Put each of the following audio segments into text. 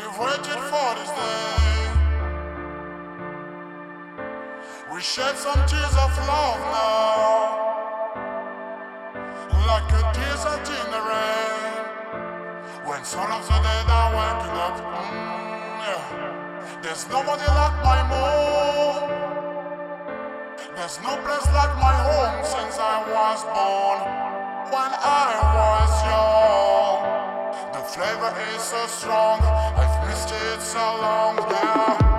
We've waited for this day. We shed some tears of love now. Like a desert in the rain. When some of the dead are waking up. Mm, yeah. There's nobody like my mom. There's no place like my home since I was born. When I was young, the flavor is so strong. I've it so long, yeah.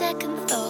The sound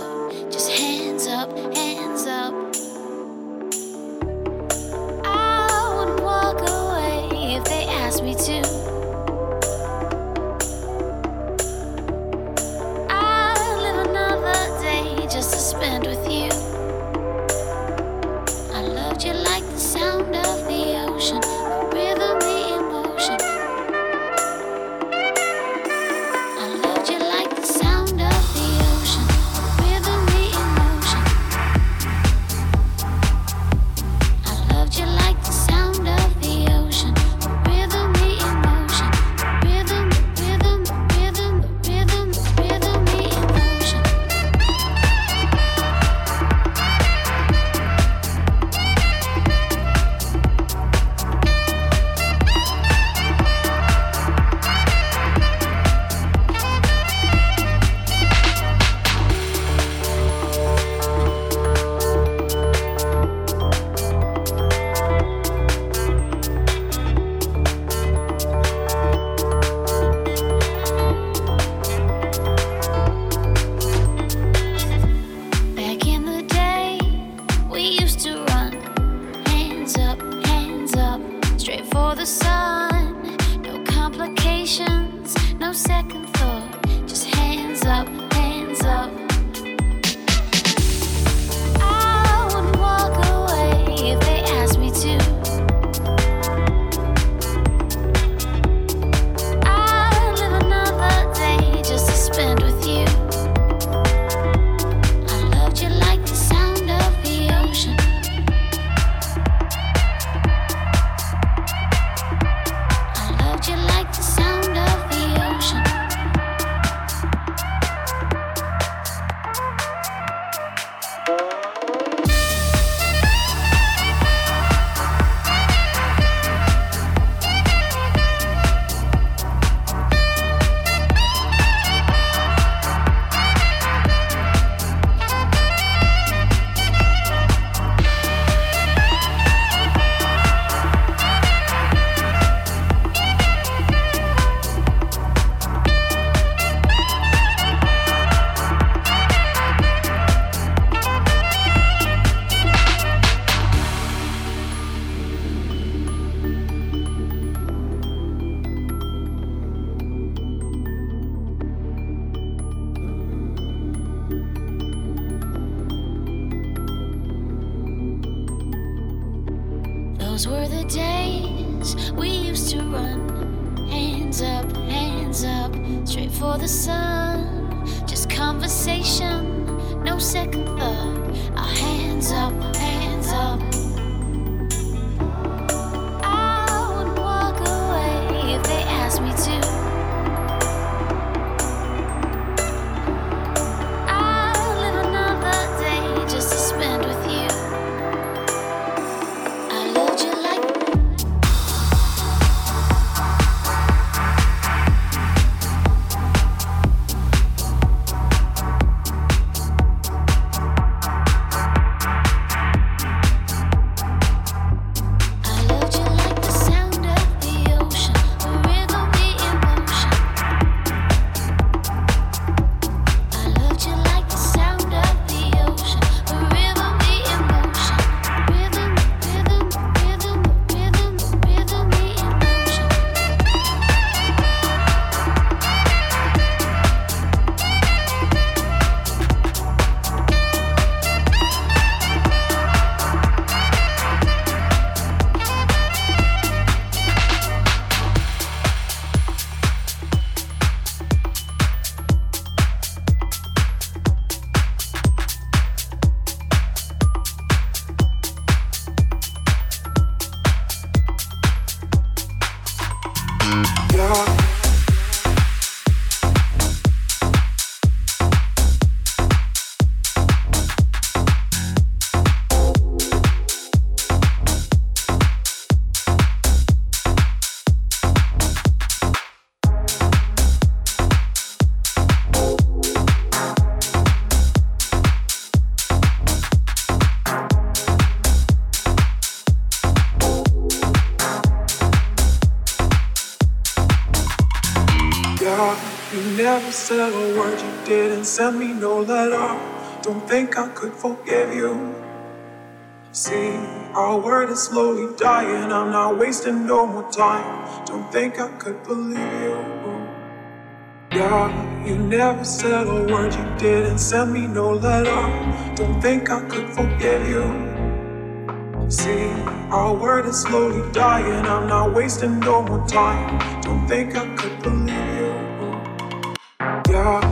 send me no letter. Don't think I could forgive you. See, our word is slowly dying. I'm not wasting no more time. Don't think I could believe you. Yeah, you never said a word. You didn't send me no letter. Don't think I could forgive you. See, our word is slowly dying. I'm not wasting no more time. Don't think I could believe you girl.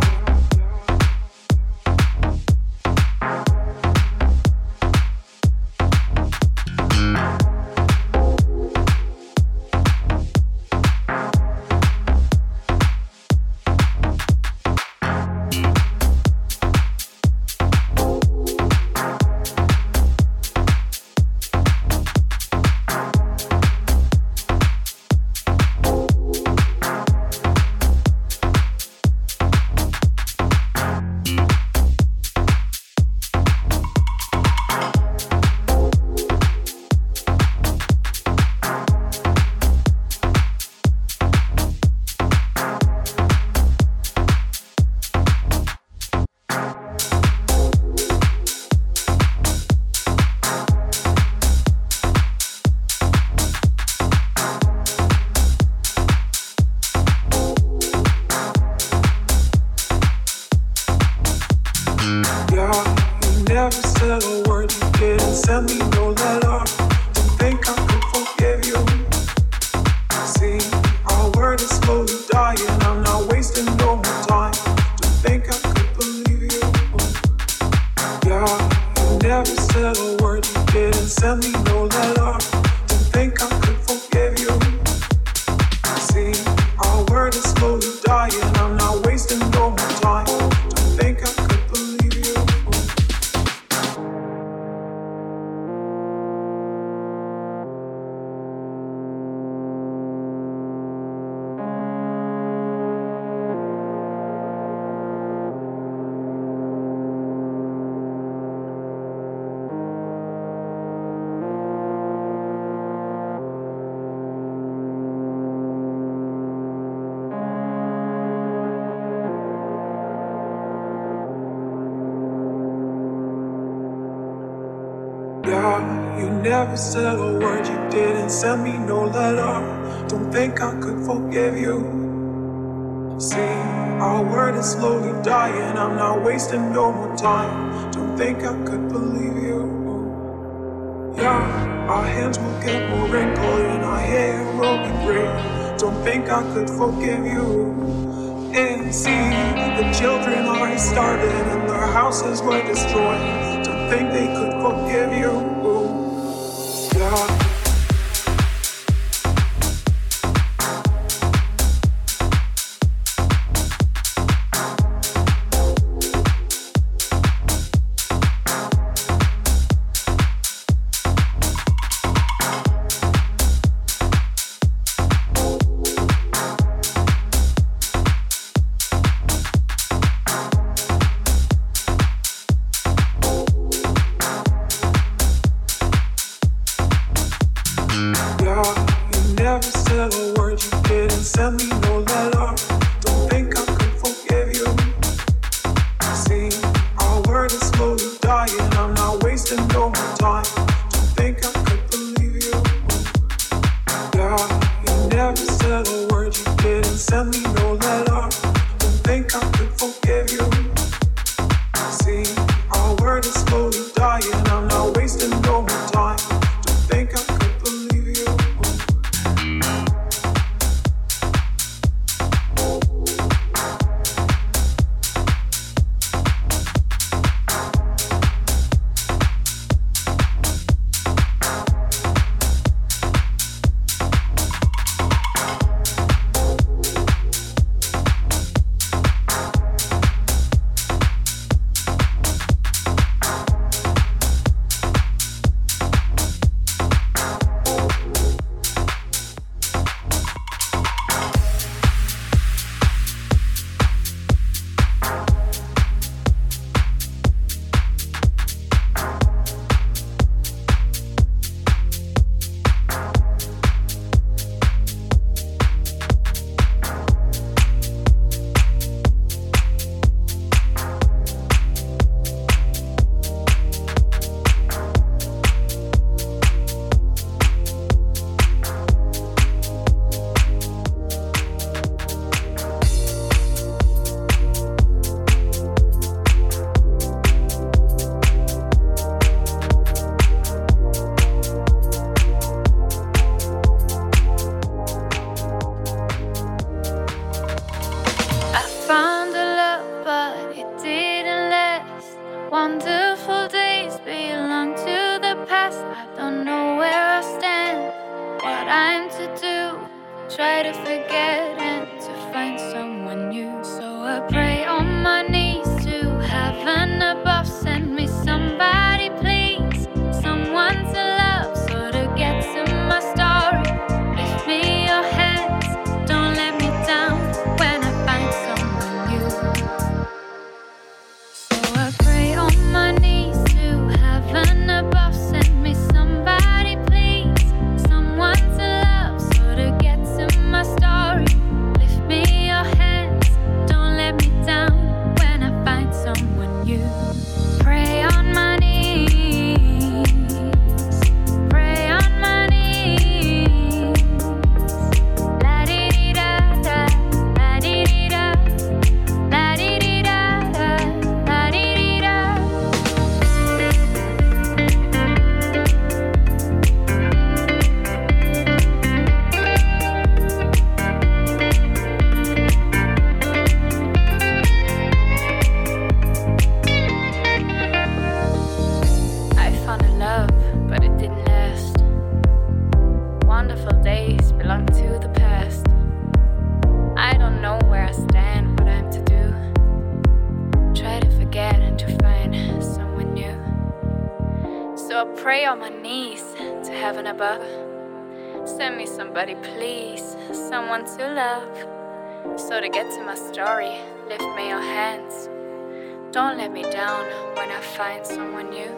Yeah. never said a word, you didn't send me no letter. Don't think I could forgive you. See, our word is slowly dying, I'm not wasting no more time. Don't think I could believe you. Yeah, our hands will get more wrinkled and our hair will be gray. Don't think I could forgive you. And see, the children are starving and their houses were destroyed. Think they could forgive you. Yeah. find someone new.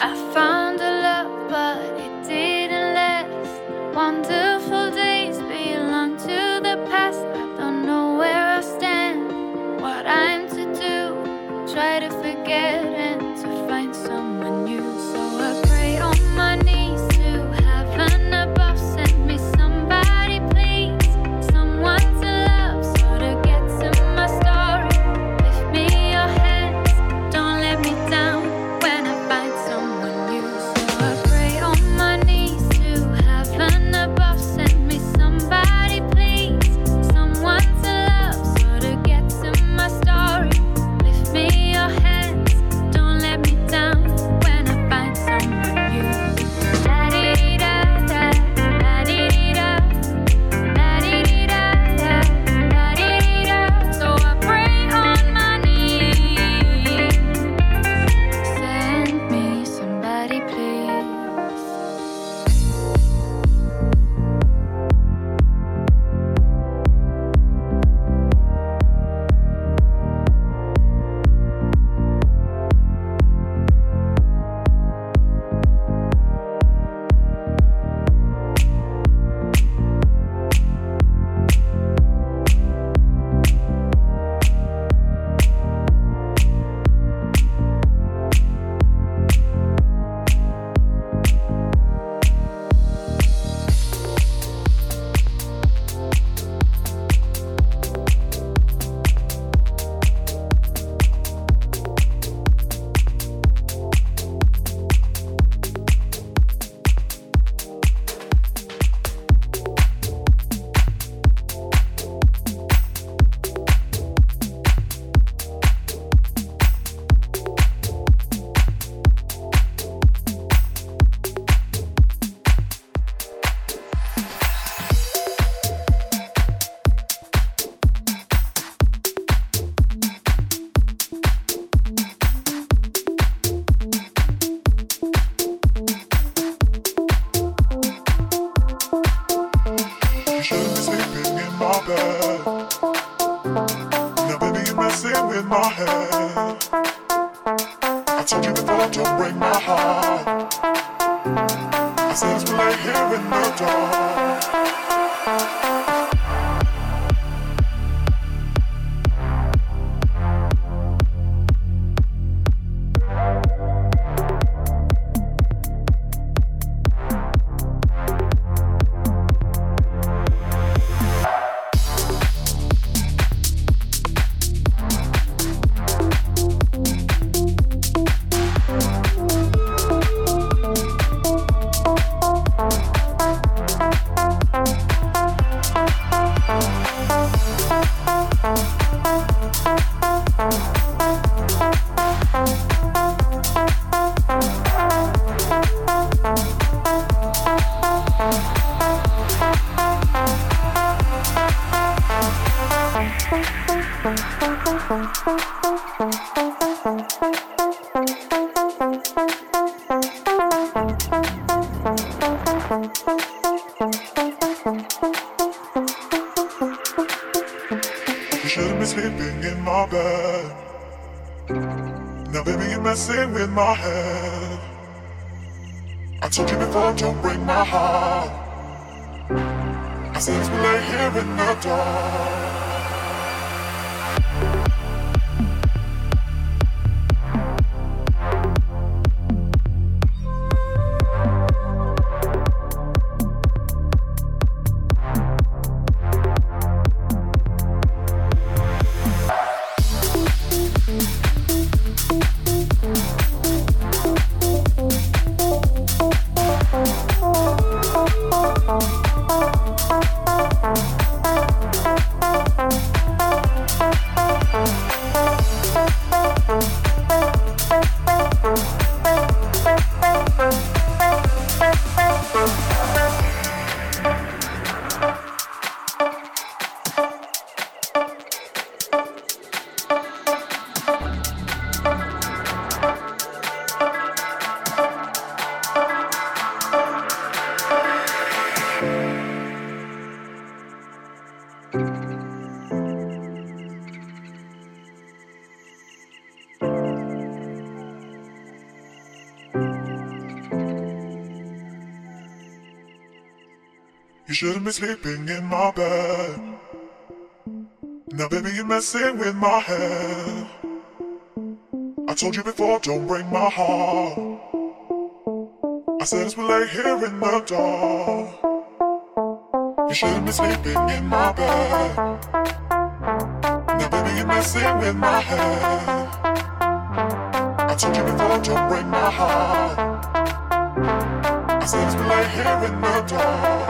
I found a love, but it didn't last. Wonderful days belong to the past. I don't know where I stand, what I'm to do. Try to forget. in my head. I told you before, don't break my heart. I said us we lay here in the dark. Shouldn't be sleeping in my bed. Now, baby, you're messing with my head. I told you before, don't break my heart. I said as we lay here in the dark. You shouldn't be sleeping in my bed. Now, baby, you're messing with my head. I told you before, don't break my heart. I said as we lay here in the dark.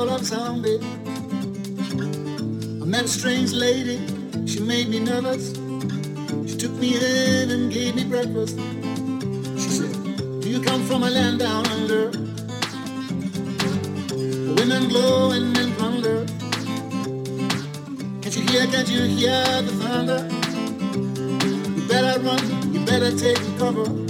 Full of. I met a strange lady, she made me nervous. She took me in and gave me breakfast. She said, Do you come from a land down under? The women glow and men plunder. Can't you hear, can't you hear the thunder? You better run, you better take cover.